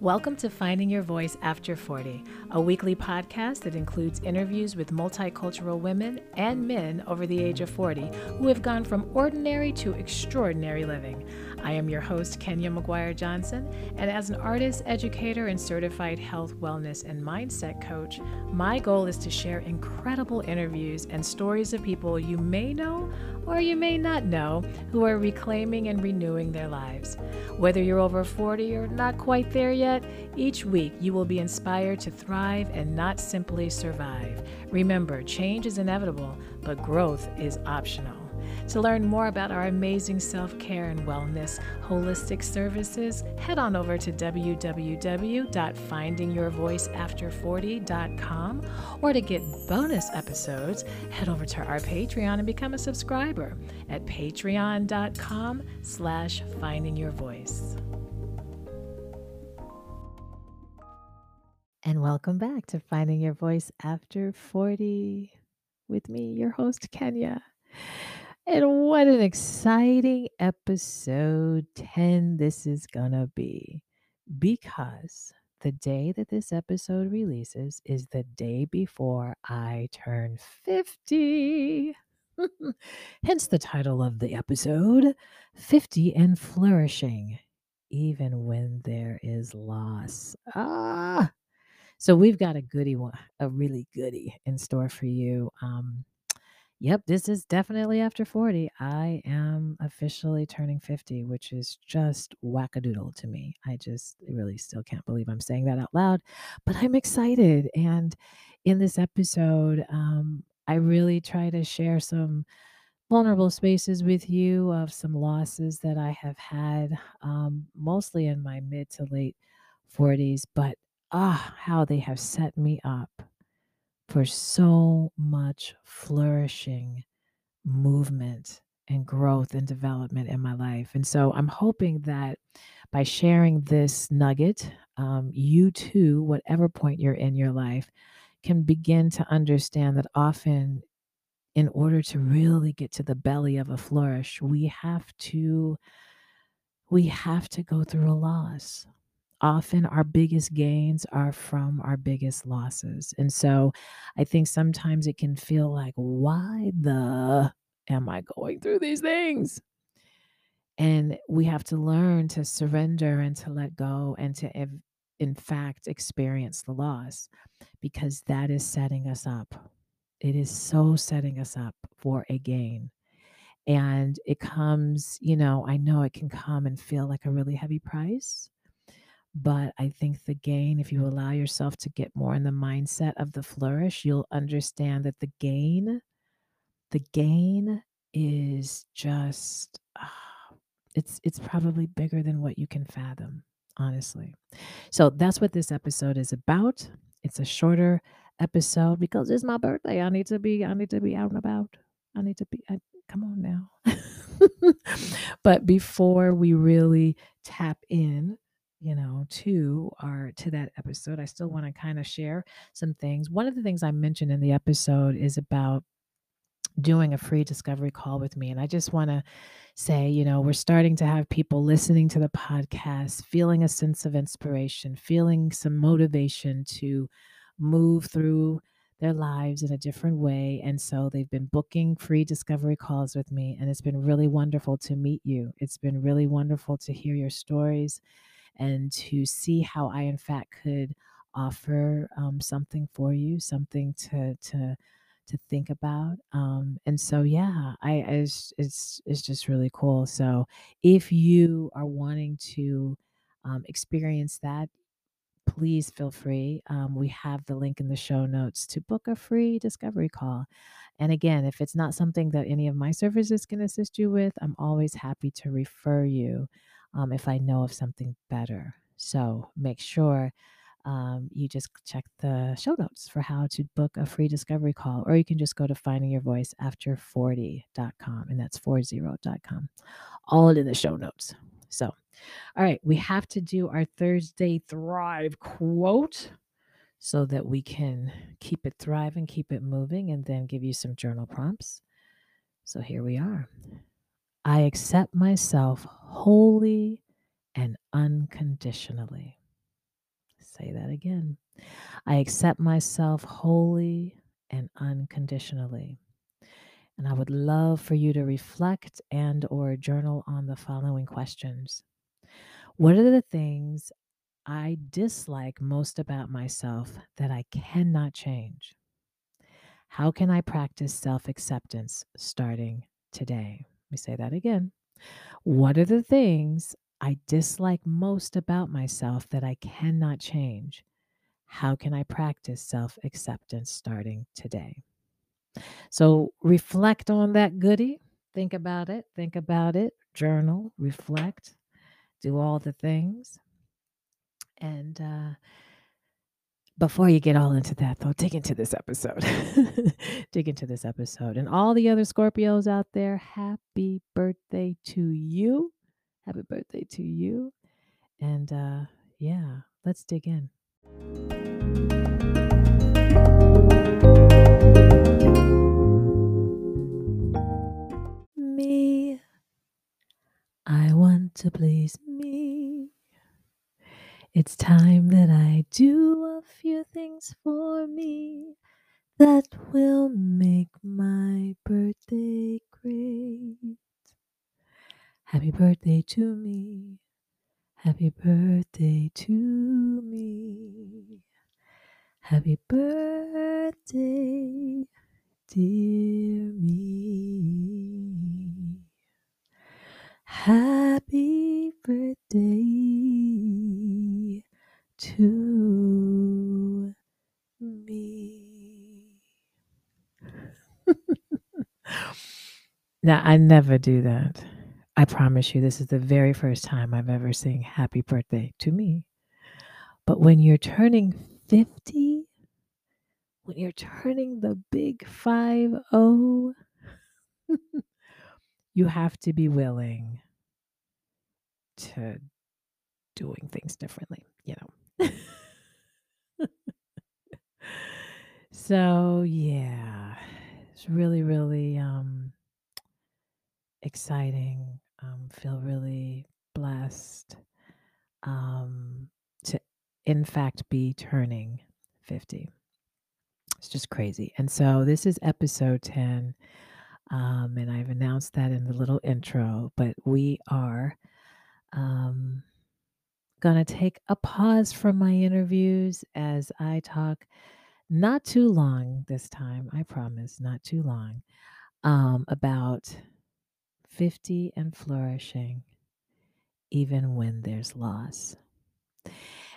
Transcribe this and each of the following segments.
Welcome to Finding Your Voice After 40, a weekly podcast that includes interviews with multicultural women and men over the age of 40 who have gone from ordinary to extraordinary living. I am your host, Kenya McGuire Johnson, and as an artist, educator, and certified health, wellness, and mindset coach, my goal is to share incredible interviews and stories of people you may know or you may not know who are reclaiming and renewing their lives. Whether you're over 40 or not quite there yet, each week you will be inspired to thrive and not simply survive. Remember, change is inevitable, but growth is optional. To learn more about our amazing self care and wellness holistic services, head on over to www.findingyourvoiceafter40.com or to get bonus episodes, head over to our Patreon and become a subscriber at patreon.com slash findingyourvoice. And welcome back to Finding Your Voice After 40 with me, your host, Kenya. And what an exciting episode 10 this is to be because the day that this episode releases is the day before I turn 50. Hence the title of the episode 50 and Flourishing, even when there is loss. Ah, so we've got a goody one, a really goody in store for you. Um, Yep, this is definitely after 40. I am officially turning 50, which is just wackadoodle to me. I just really still can't believe I'm saying that out loud, but I'm excited. And in this episode, um, I really try to share some vulnerable spaces with you of some losses that I have had, um, mostly in my mid to late 40s, but ah, how they have set me up for so much flourishing movement and growth and development in my life. And so I'm hoping that by sharing this nugget, um, you too, whatever point you're in your life, can begin to understand that often, in order to really get to the belly of a flourish, we have to we have to go through a loss often our biggest gains are from our biggest losses. And so I think sometimes it can feel like, why the am I going through these things? And we have to learn to surrender and to let go and to, in fact, experience the loss because that is setting us up. It is so setting us up for a gain. And it comes, you know, I know it can come and feel like a really heavy price but I think the gain, if you allow yourself to get more in the mindset of the flourish, you'll understand that the gain, the gain is just, uh, it's it's probably bigger than what you can fathom, honestly. So that's what this episode is about. It's a shorter episode because it's my birthday. I need to be, I need to be out and about. I need to be. I, come on now. but before we really tap in you know to our to that episode i still want to kind of share some things. One of the things i mentioned in the episode is about doing a free discovery call with me and i just want to say you know we're starting to have people listening to the podcast feeling a sense of inspiration feeling some motivation to move through their lives in a different way and so they've been booking free discovery calls with me and it's been really wonderful to meet you. It's been really wonderful to hear your stories and to see how I, in fact, could offer um, something for you, something to to to think about. Um, and so, yeah, I it's, it's it's just really cool. So, if you are wanting to um, experience that, please feel free. Um, we have the link in the show notes to book a free discovery call. And again, if it's not something that any of my services can assist you with, I'm always happy to refer you um, if I know of something better. So make sure um, you just check the show notes for how to book a free discovery call, or you can just go to findingyourvoiceafter40.com, and that's 40.com. All in the show notes. So, all right, we have to do our Thursday Thrive quote so that we can keep it thriving, keep it moving, and then give you some journal prompts. So here we are. I accept myself wholly and unconditionally. say that again. I accept myself wholly and unconditionally. And I would love for you to reflect and or journal on the following questions. What are the things I dislike most about myself that I cannot change? How can I practice self acceptance starting today? Let me say that again. What are the things I dislike most about myself that I cannot change? How can I practice self acceptance starting today? So reflect on that goodie. Think about it. Think about it. Journal, reflect, do all the things. And uh, before you get all into that, though, dig into this episode. dig into this episode. And all the other Scorpios out there, happy birthday to you. Happy birthday to you. And uh, yeah, let's dig in. Me, I want to please me. It's time that I do a few things for me that will make my birthday great. Happy birthday to me. Happy birthday to me. Happy birthday, dear me. Happy birthday to me. now, I never do that. I promise you, this is the very first time I've ever seen happy birthday to me. But when you're turning 50, when you're turning the big 5 0, you have to be willing to doing things differently, you know. so, yeah, it's really, really um, exciting. Um, feel really blessed um, to, in fact, be turning 50. It's just crazy. And so, this is episode 10. Um, and I've announced that in the little intro, but we are um, going to take a pause from my interviews as I talk not too long this time, I promise, not too long, um, about 50 and flourishing, even when there's loss.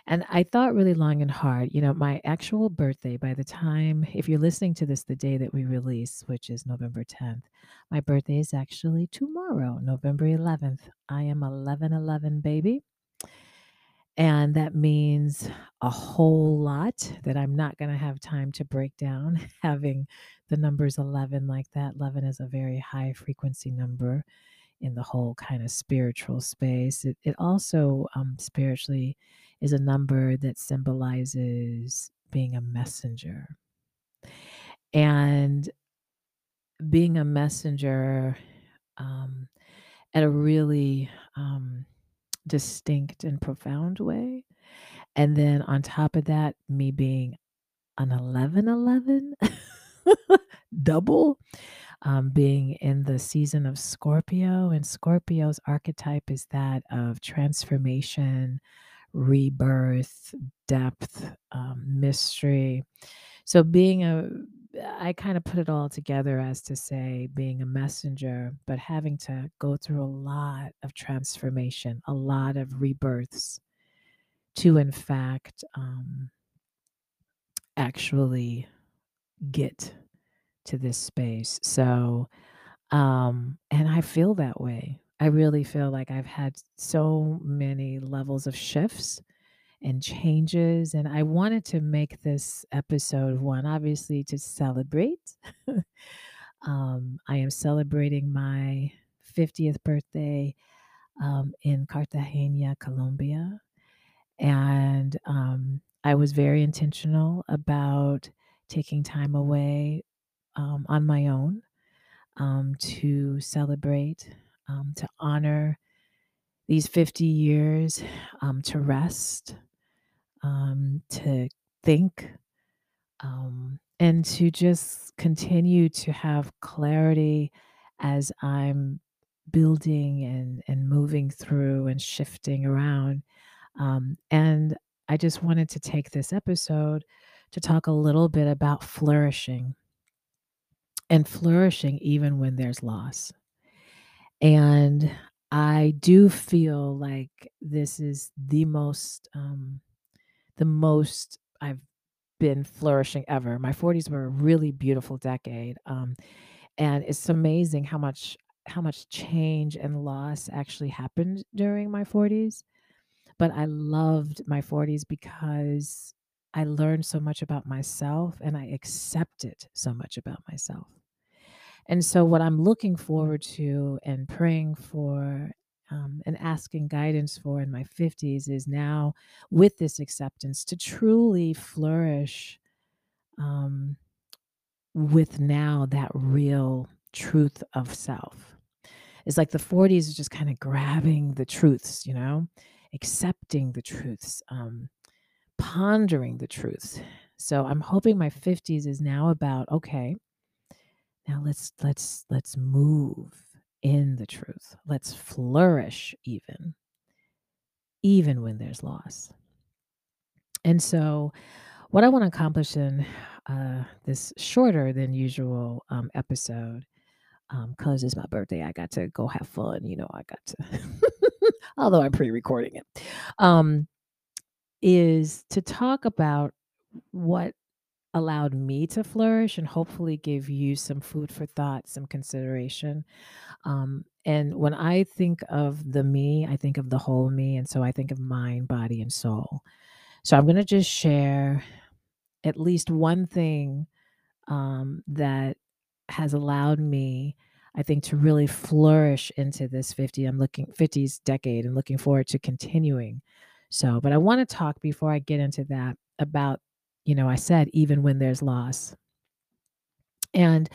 And I thought really long and hard. You know, my actual birthday, by the time, if you're listening to this the day that we release, which is November 10th, my birthday is actually tomorrow, November 11th. I am 1111 baby. And that means a whole lot that I'm not going to have time to break down. Having the numbers 11 like that, 11 is a very high frequency number in the whole kind of spiritual space. It, it also um, spiritually is a number that symbolizes being a messenger. And being a messenger um, at a really um, distinct and profound way. And then on top of that, me being an 11 11 double, um, being in the season of Scorpio. And Scorpio's archetype is that of transformation, rebirth, depth, um, mystery. So being a I kind of put it all together as to say being a messenger, but having to go through a lot of transformation, a lot of rebirths to, in fact, um, actually get to this space. So, um, and I feel that way. I really feel like I've had so many levels of shifts and changes. And I wanted to make this episode one, obviously, to celebrate. um, I am celebrating my 50th birthday um, in Cartagena, Colombia. And um, I was very intentional about taking time away um, on my own um, to celebrate, um, to honor these 50 years, um, to rest, um, to think, um, and to just continue to have clarity as I'm building and and moving through and shifting around. Um, and I just wanted to take this episode to talk a little bit about flourishing and flourishing even when there's loss. And I do feel like this is the most um, the most I've been flourishing ever. My 40s were a really beautiful decade. Um, and it's amazing how much how much change and loss actually happened during my 40s. But I loved my 40s because I learned so much about myself and I accepted so much about myself. And so, what I'm looking forward to and praying for um, and asking guidance for in my 50s is now with this acceptance to truly flourish um, with now that real truth of self. It's like the 40s is just kind of grabbing the truths, you know, accepting the truths, um, pondering the truths. So I'm hoping my 50s is now about okay, now let's let's let's move in the truth. Let's flourish even even when there's loss. And so what I want to accomplish in uh, this shorter than usual um, episode, because um, it's my birthday, I got to go have fun. You know, I got to, although I'm pre-recording it, um, is to talk about what allowed me to flourish and hopefully give you some food for thought, some consideration. Um, and when I think of the me, I think of the whole me. And so I think of mind, body, and soul. So I'm going to just share at least one thing um, that has allowed me, I think, to really flourish into this 50. I'm looking 50s decade and looking forward to continuing. So, but I want to talk before I get into that about you know, I said, even when there's loss. And,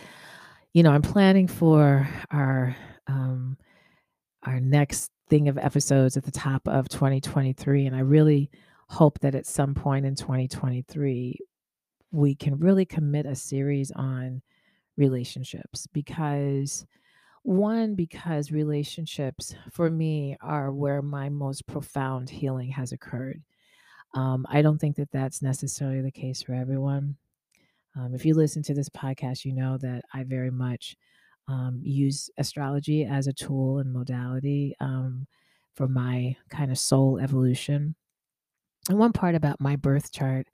you know, I'm planning for our um, our next thing of episodes at the top of 2023, and I really hope that at some point in 2023 we can really commit a series on relationships because one because relationships for me are where my most profound healing has occurred um, I don't think that that's necessarily the case for everyone. Um, if you listen to this podcast, you know that I very much um, use astrology as a tool and modality um, for my kind of soul evolution. And one part about my birth chart,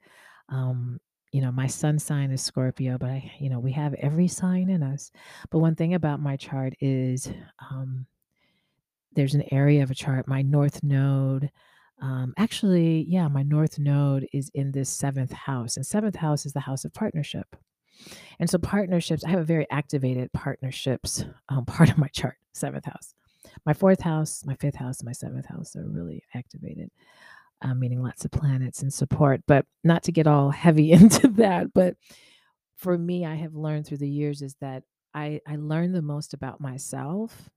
um, you know, my sun sign is Scorpio, but I, you know, we have every sign in us. But one thing about my chart is um, there's an area of a chart, my north node um, actually, yeah, my north node is in this seventh house, and seventh house is the house of partnership. And so, partnerships, I have a very activated partnerships um, part of my chart, seventh house. My fourth house, my fifth house, my seventh house are really activated, uh, meaning lots of planets and support. But not to get all heavy into that, but for me, I have learned through the years is that I, I learn the most about myself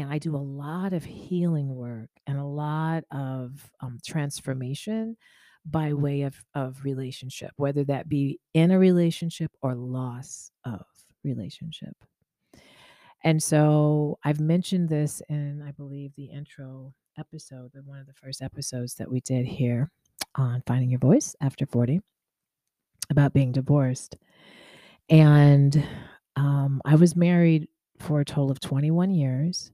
and I do a lot of healing work and a lot of um, transformation by way of, of relationship, whether that be in a relationship or loss of relationship. And so I've mentioned this in, I believe, the intro episode, the one of the first episodes that we did here on Finding Your Voice After 40 about being divorced. And um, I was married for a total of 21 years.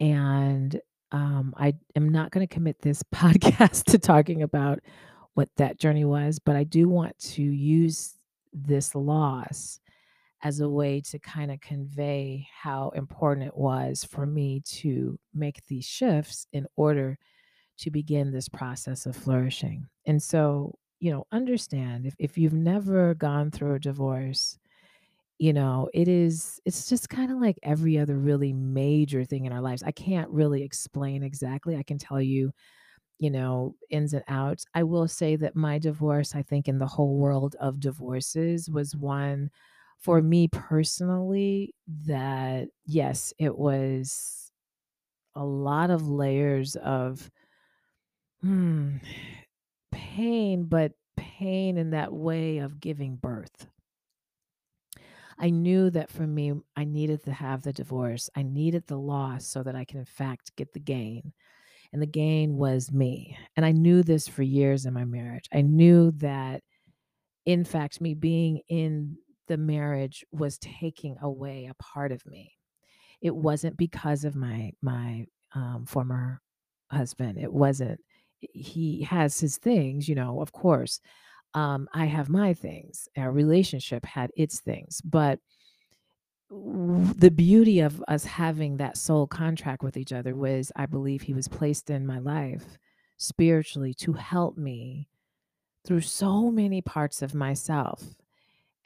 And um, I am not going to commit this podcast to talking about what that journey was, but I do want to use this loss as a way to kind of convey how important it was for me to make these shifts in order to begin this process of flourishing. And so, you know, understand if, if you've never gone through a divorce, you know, it is, it's just kind of like every other really major thing in our lives. I can't really explain exactly. I can tell you, you know, ins and outs. I will say that my divorce, I think, in the whole world of divorces, was one for me personally that, yes, it was a lot of layers of hmm, pain, but pain in that way of giving birth. I knew that for me, I needed to have the divorce. I needed the loss so that I can, in fact, get the gain. And the gain was me. And I knew this for years in my marriage. I knew that, in fact, me being in the marriage was taking away a part of me. It wasn't because of my my um, former husband. It wasn't. He has his things, you know, of course. Um, I have my things. Our relationship had its things, but the beauty of us having that soul contract with each other was, I believe, he was placed in my life spiritually to help me through so many parts of myself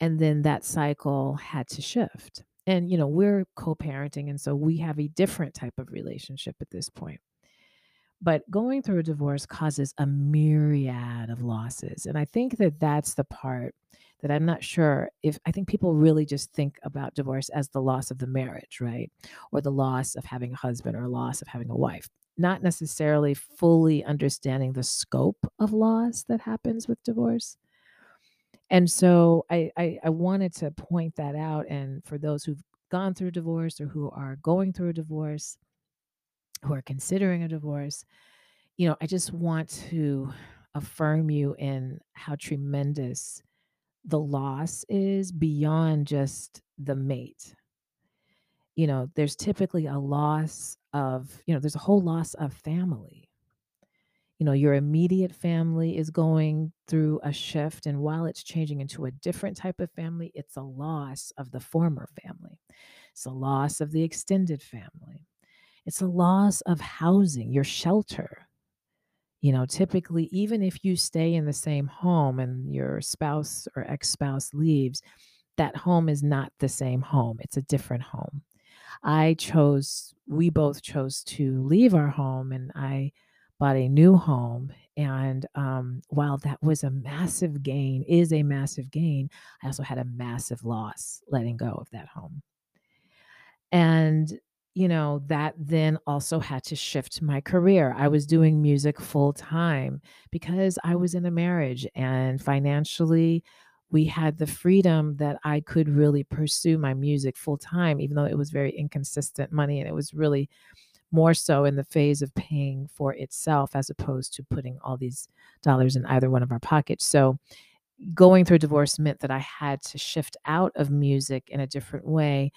and then that cycle had to shift. And, you know, we're co parenting. And so we have a different type of relationship at this point. But going through a divorce causes a myriad of losses. And I think that that's the part that I'm not sure if I think people really just think about divorce as the loss of the marriage, right? Or the loss of having a husband or loss of having a wife, not necessarily fully understanding the scope of loss that happens with divorce. And so I, I I wanted to point that out. And for those who've gone through divorce or who are going through a divorce, who are considering a divorce, you know, I just want to affirm you in how tremendous the loss is beyond just the mate. You know, there's typically a loss of, you know, there's a whole loss of family you know, your immediate family is going through a shift. And while it's changing into a different type of family, it's a loss of the former family. It's a loss of the extended family. It's a loss of housing, your shelter. You know, typically, even if you stay in the same home and your spouse or ex spouse leaves, that home is not the same home. It's a different home. I chose, we both chose to leave our home and I bought a new home. And um, while that was a massive gain, is a massive gain, I also had a massive loss letting go of that home. And, you know, that then also had to shift my career. I was doing music full time because I was in a marriage and financially, we had the freedom that I could really pursue my music full time, even though it was very inconsistent money and it was really more so in the phase of paying for itself as opposed to putting all these dollars in either one of our pockets. So going through divorce meant that I had to shift out of music in a different way.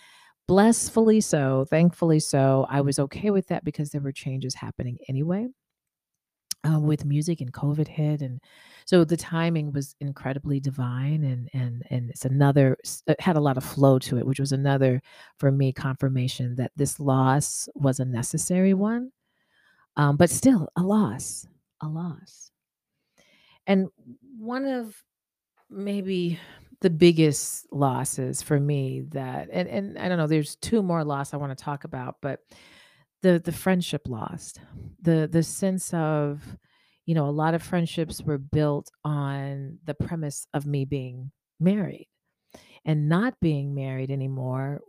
Blessfully so, thankfully so. I was okay with that because there were changes happening anyway uh, with music and COVID hit, and so the timing was incredibly divine, and and and it's another it had a lot of flow to it, which was another for me confirmation that this loss was a necessary one, um, but still a loss, a loss. And one of maybe the biggest losses for me that and and I don't know, there's two more loss I want to talk about, but the the friendship lost. The the sense of, you know, a lot of friendships were built on the premise of me being married and not being married anymore.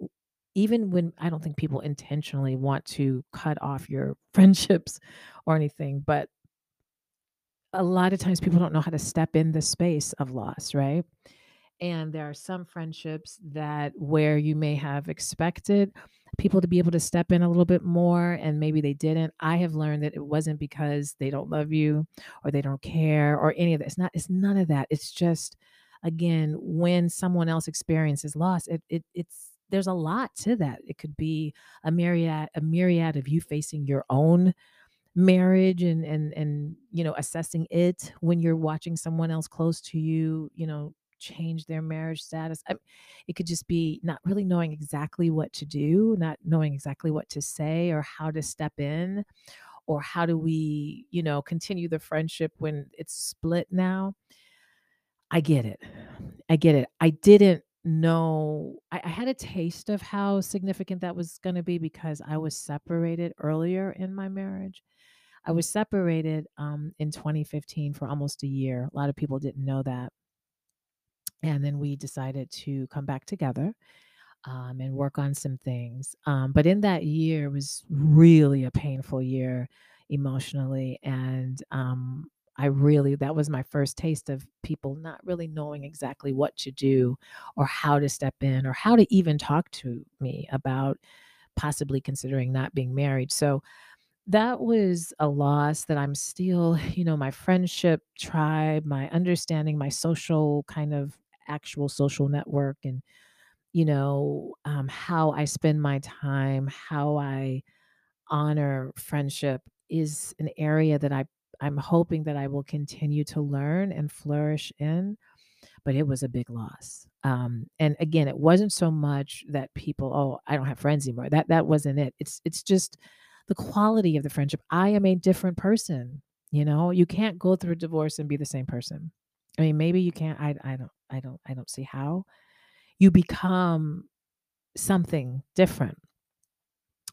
Even when I don't think people intentionally want to cut off your friendships or anything, but a lot of times people don't know how to step in the space of loss, right? And there are some friendships that where you may have expected people to be able to step in a little bit more and maybe they didn't. I have learned that it wasn't because they don't love you or they don't care or any of that. It's not it's none of that. It's just again when someone else experiences loss, it, it it's there's a lot to that. It could be a myriad a myriad of you facing your own marriage and and and you know assessing it when you're watching someone else close to you you know change their marriage status I, it could just be not really knowing exactly what to do not knowing exactly what to say or how to step in or how do we you know continue the friendship when it's split now i get it i get it i didn't know I, I had a taste of how significant that was going to be because i was separated earlier in my marriage I was separated um, in 2015 for almost a year. A lot of people didn't know that. And then we decided to come back together um, and work on some things. Um, but in that year was really a painful year emotionally. And um, I really that was my first taste of people not really knowing exactly what to do or how to step in or how to even talk to me about possibly considering not being married. So that was a loss that I'm still, you know, my friendship tribe, my understanding, my social kind of actual social network and you know um, how i spend my time how i honor friendship is an area that I I'm hoping that I will continue to learn and flourish in, but it was a big loss. Um, and again, it wasn't so much that people, oh, I don't have friends anymore. That that wasn't it. It's it's just the quality of the friendship. I am a different person. You know, you can't go through a divorce and be the same person. I mean, maybe you can't. I I don't I don't I don't see how. You become something different.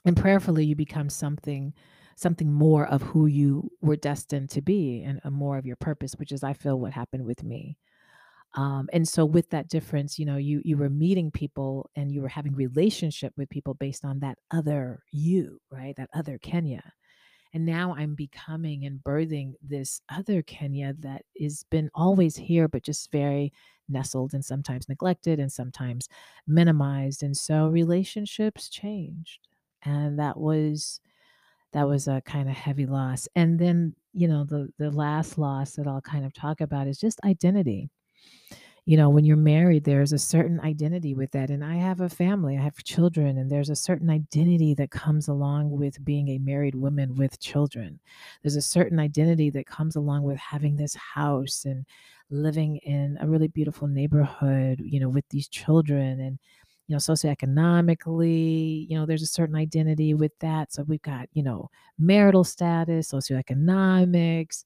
And prayerfully you become something something more of who you were destined to be and a more of your purpose which is i feel what happened with me. Um, and so with that difference you know you you were meeting people and you were having relationship with people based on that other you right? That other kenya and now i'm becoming and birthing this other kenya that has been always here but just very nestled and sometimes neglected and sometimes minimized. And so relationships changed and that was that was a kind of heavy loss. And then you know the the last loss that I'll kind of talk about is just identity you know when you're married there's a certain identity with that and I have a family I have children and there's a certain identity that comes along with being a married woman with children there's a certain identity that comes along with having this house and living in a really beautiful neighborhood you know with these children and you know, socioeconomically, you know, there's a certain identity with that. So we've got, you know, marital status, socioeconomics,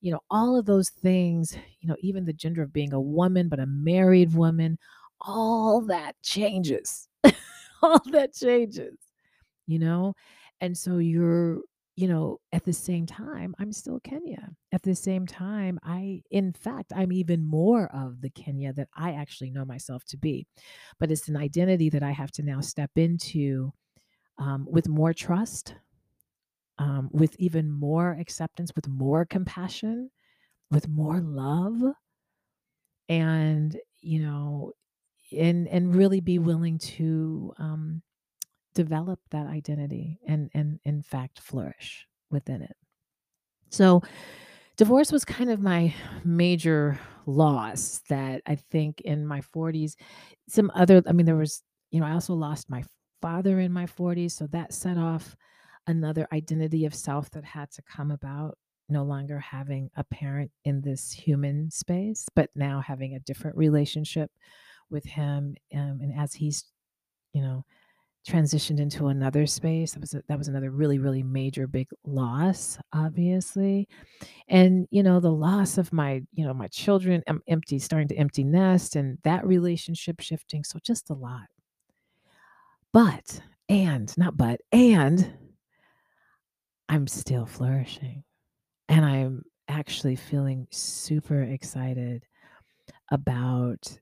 you know, all of those things, you know, even the gender of being a woman, but a married woman, all that changes. all that changes, you know? And so you're you know, at the same time, I'm still Kenya. At the same time, I, in fact, I'm even more of the Kenya that I actually know myself to be. But it's an identity that I have to now step into um, with more trust, um, with even more acceptance, with more compassion, with more love, and you know, and and really be willing to um, develop that identity and and in fact flourish within it. So divorce was kind of my major loss that I think in my 40s some other I mean there was you know I also lost my father in my 40s so that set off another identity of self that had to come about no longer having a parent in this human space but now having a different relationship with him um, and as he's you know transitioned into another space. That was a, that was another really really major big loss, obviously. And you know, the loss of my, you know, my children, I'm empty, starting to empty nest and that relationship shifting. So just a lot. But and not but and I'm still flourishing. And I'm actually feeling super excited about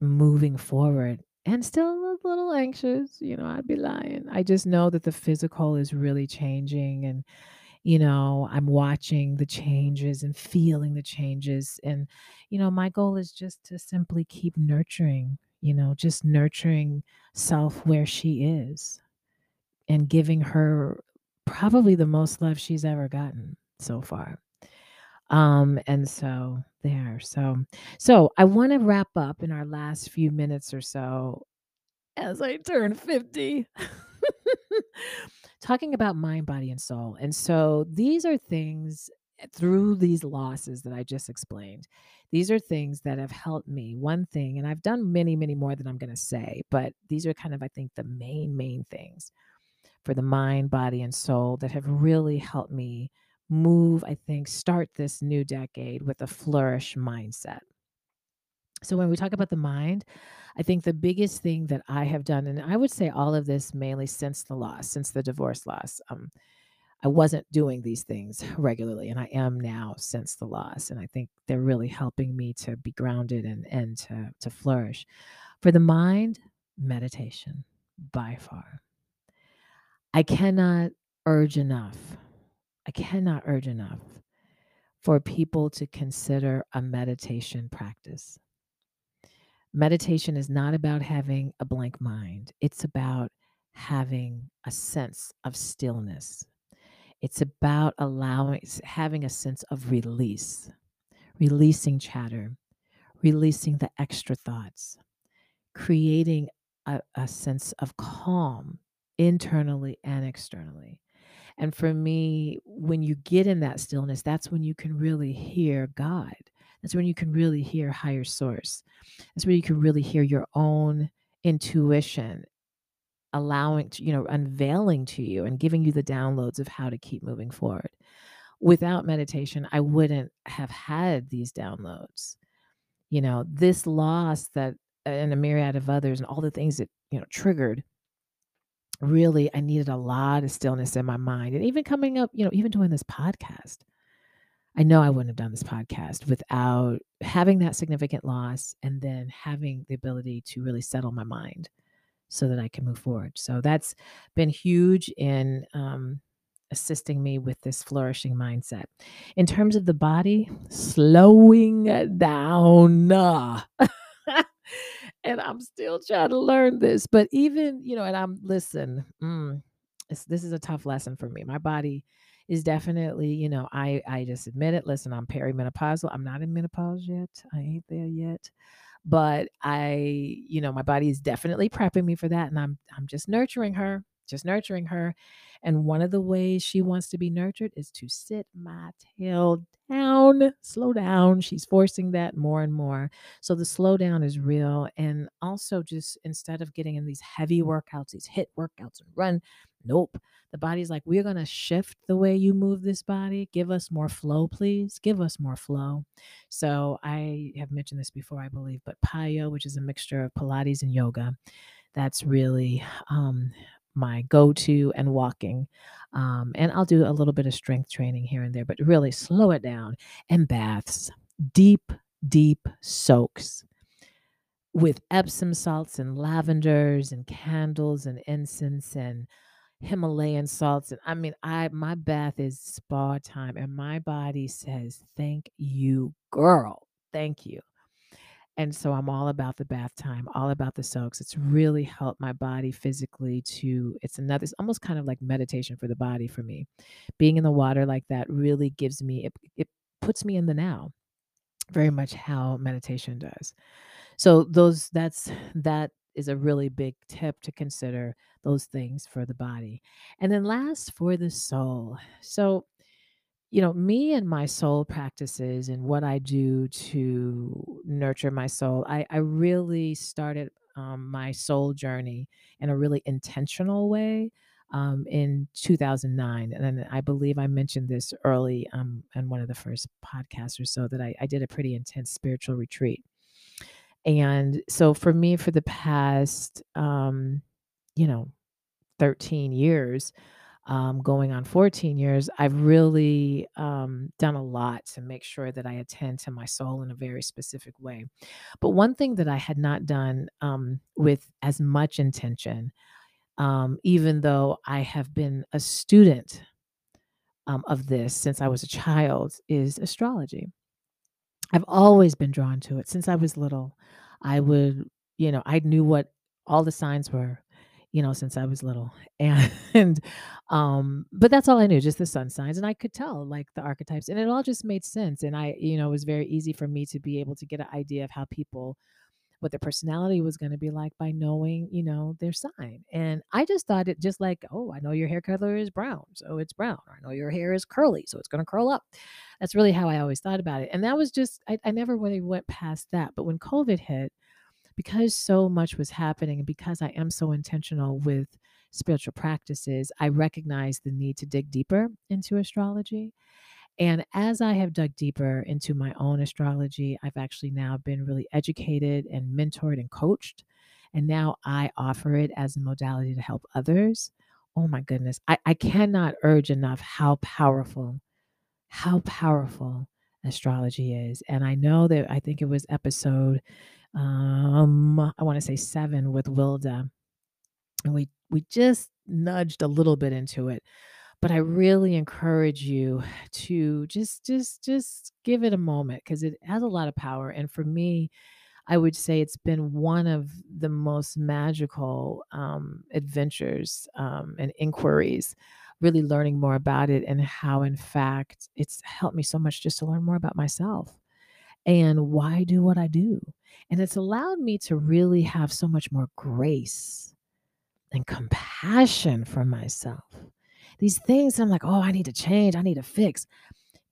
moving forward and still a little anxious, you know, I'd be lying. I just know that the physical is really changing and you know, I'm watching the changes and feeling the changes and you know, my goal is just to simply keep nurturing, you know, just nurturing self where she is and giving her probably the most love she's ever gotten so far. Um, and so there. So so I want to wrap up in our last few minutes or so as I turn 50. Talking about mind, body, and soul. And so these are things eh, through these losses that I just explained. These are things that have helped me. One thing, and I've done many, many more than I'm going to say, but these are kind of, I think, the main, main things for the mind, body, and soul that have really helped me move, I think, start this new decade with a flourish mindset. So when we talk about the mind, I think the biggest thing that I have done, and I would say all of this mainly since the loss, since the divorce loss, um, I wasn't doing these things regularly, and I am now since the loss. And I think they're really helping me to be grounded and and to to flourish. For the mind, meditation by far. I cannot urge enough I cannot urge enough for people to consider a meditation practice. Meditation is not about having a blank mind, it's about having a sense of stillness. It's about allowing, having a sense of release, releasing chatter, releasing the extra thoughts, creating a, a sense of calm internally and externally. And for me, when you get in that stillness, that's when you can really hear God. That's when you can really hear higher source. That's where you can really hear your own intuition allowing to, you know, unveiling to you and giving you the downloads of how to keep moving forward. Without meditation, I wouldn't have had these downloads. You know, this loss that uh, and a myriad of others and all the things that, you know, triggered really I needed a lot of stillness in my mind. And even coming up, you know, even doing this podcast, I know I wouldn't have done this podcast without having that significant loss and then having the ability to really settle my mind so that I can move forward. So that's been huge in um, assisting me with this flourishing mindset. In terms of the body, slowing down. and I'm still trying to learn this, but even, you know, and I'm, listen, mm, this is a tough lesson for me. My body is definitely, you know, I I just admit it. Listen, I'm perimenopausal. I'm not in menopause yet. I ain't there yet but I, you know, my body is definitely prepping me for that and I'm I'm just nurturing her, just nurturing her. And one of the ways she wants to be nurtured is to sit my tail down, slow down. She's forcing that more and more. So the slowdown is real. And also, just instead of getting in these heavy workouts, these HIIT workouts and run, nope. The body's like, we're going to shift the way you move this body. Give us more flow, please. Give us more flow. So I have mentioned this before, I believe, but PiYo, which is a mixture of Pilates and yoga, that's really um, my go to and walking. Um, and I'll do a little bit of strength training here and there, but really slow it down. And baths, deep, deep soaks with Epsom salts and lavenders and candles and incense and Himalayan salts. And I mean, I my bath is spa time, and my body says, Thank you, girl. Thank you. And so I'm all about the bath time, all about the soaks. It's really helped my body physically to, it's another, it's almost kind of like meditation for the body for me. Being in the water like that really gives me, it, it puts me in the now, very much how meditation does. So those, that's, that is a really big tip to consider those things for the body. And then last for the soul. So, you know, me and my soul practices and what I do to nurture my soul, I, I really started um, my soul journey in a really intentional way um, in 2009. And I believe I mentioned this early um, in one of the first podcasts or so that I, I did a pretty intense spiritual retreat. And so for me, for the past, um, you know, 13 years, um, going on 14 years, I've really um, done a lot to make sure that I attend to my soul in a very specific way. But one thing that I had not done um, with as much intention, um, even though I have been a student um, of this since I was a child, is astrology. I've always been drawn to it since I was little. I would, you know, I knew what all the signs were, you know, since I was little. And um but that's all I knew, just the sun signs and I could tell like the archetypes and it all just made sense and I, you know, it was very easy for me to be able to get an idea of how people what their personality was going to be like by knowing, you know, their sign. And I just thought it just like, oh, I know your hair color is brown, so it's brown. Or I know your hair is curly, so it's going to curl up. That's really how I always thought about it. And that was just, I, I never really went past that. But when COVID hit, because so much was happening and because I am so intentional with spiritual practices, I recognized the need to dig deeper into astrology. And as I have dug deeper into my own astrology, I've actually now been really educated and mentored and coached. And now I offer it as a modality to help others. Oh my goodness. I, I cannot urge enough how powerful, how powerful astrology is. And I know that I think it was episode um I want to say 7 with Wilda. And we we just nudged a little bit into it but I really encourage you to just just just give it a moment because it has a lot of power. And for me, I would say it's been one of the most magical um, adventures um, and inquiries, really learning more about it and how, in fact, it's helped me so much just to learn more about myself and why do what I do. And it's allowed me to really have so much more grace and compassion for myself. These things I'm like, oh, I need to change, I need to fix.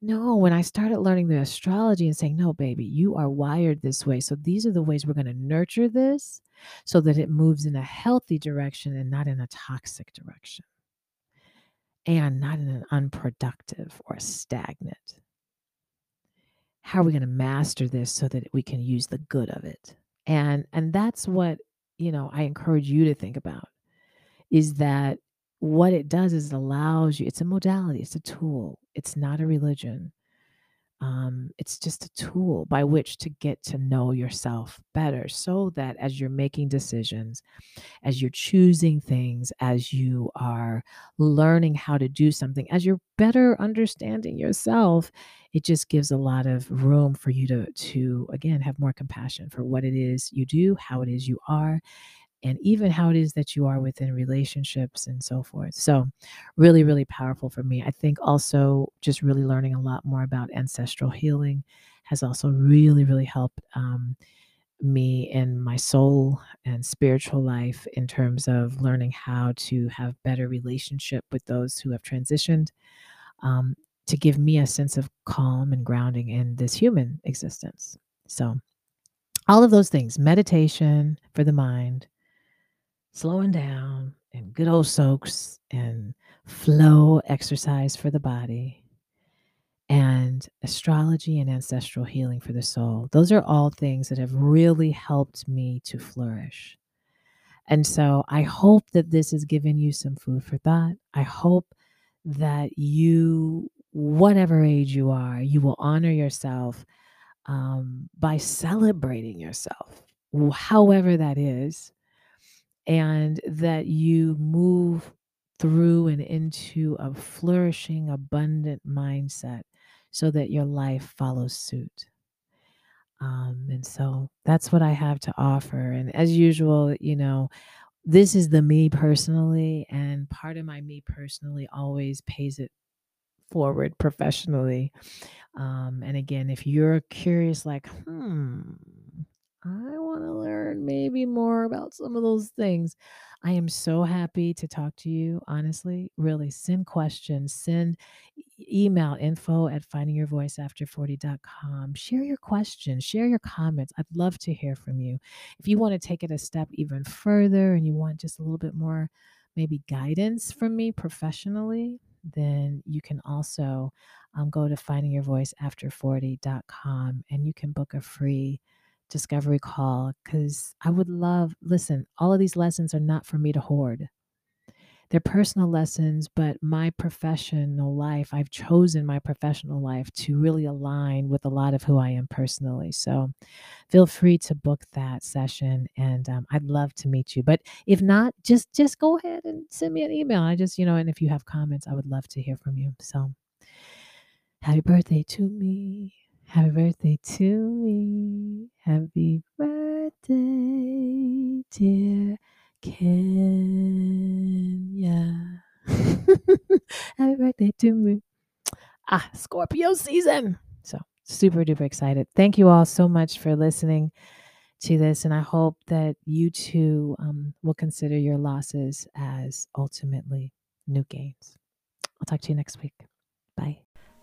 No, when I started learning the astrology and saying, no, baby, you are wired this way. So these are the ways we're going to nurture this so that it moves in a healthy direction and not in a toxic direction and not in an unproductive or stagnant. How are we going to master this so that we can use the good of it? And and that's what, you know, I encourage you to think about is that what it does is it allows you it's a modality it's a tool it's not a religion um, it's just a tool by which to get to know yourself better so that as you're making decisions as you're choosing things as you are learning how to do something as you're better understanding yourself it just gives a lot of room for you to to again have more compassion for what it is you do how it is you are and even how it is that you are within relationships and so forth. So, really, really powerful for me. I think also just really learning a lot more about ancestral healing has also really, really helped um, me in my soul and spiritual life in terms of learning how to have better relationship with those who have transitioned um, to give me a sense of calm and grounding in this human existence. So, all of those things meditation for the mind, slowing down and good old soaks and flow exercise for the body and astrology and ancestral healing for the soul. Those are all things that have really helped me to flourish. And so I hope that this has given you some food for thought. I hope that you, whatever age you are, you will honor yourself um, by celebrating yourself, however that is, and that you move through and into a flourishing, abundant mindset so that your life follows suit. Um, and so that's what I have to offer. And as usual, you know, this is the me personally, and part of my me personally always pays it forward professionally. Um, and again, if you're curious, like, hmm, I want to learn maybe more about some of those things. I am so happy to talk to you, honestly. Really, send questions, send email info at findingyourvoiceafter40.com. Share your questions, share your comments. I'd love to hear from you. If you want to take it a step even further and you want just a little bit more, maybe guidance from me professionally, then you can also um, go to findingyourvoiceafter40.com and you can book a free discovery call because I would love, listen, all of these lessons are not for me to hoard. They're personal lessons, but my professional life, I've chosen my professional life to really align with a lot of who I am personally. So feel free to book that session and um, I'd love to meet you. But if not, just just go ahead and send me an email. I just, you know, and if you have comments, I would love to hear from you. So happy birthday to me. Happy birthday to me. Happy birthday, dear Kenya. Happy birthday to me. Ah, Scorpio season. So super duper excited. Thank you all so much for listening to this. And I hope that you too um, will consider your losses as ultimately new gains. I'll talk to you next week. Bye.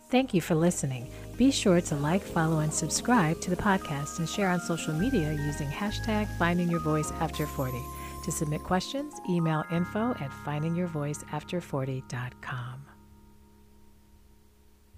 Thank you for listening. Be sure to like, follow, and subscribe to the podcast and share on social media using hashtag Finding Your Voice After 40. To submit questions, email info at findingyourvoiceafter40.com.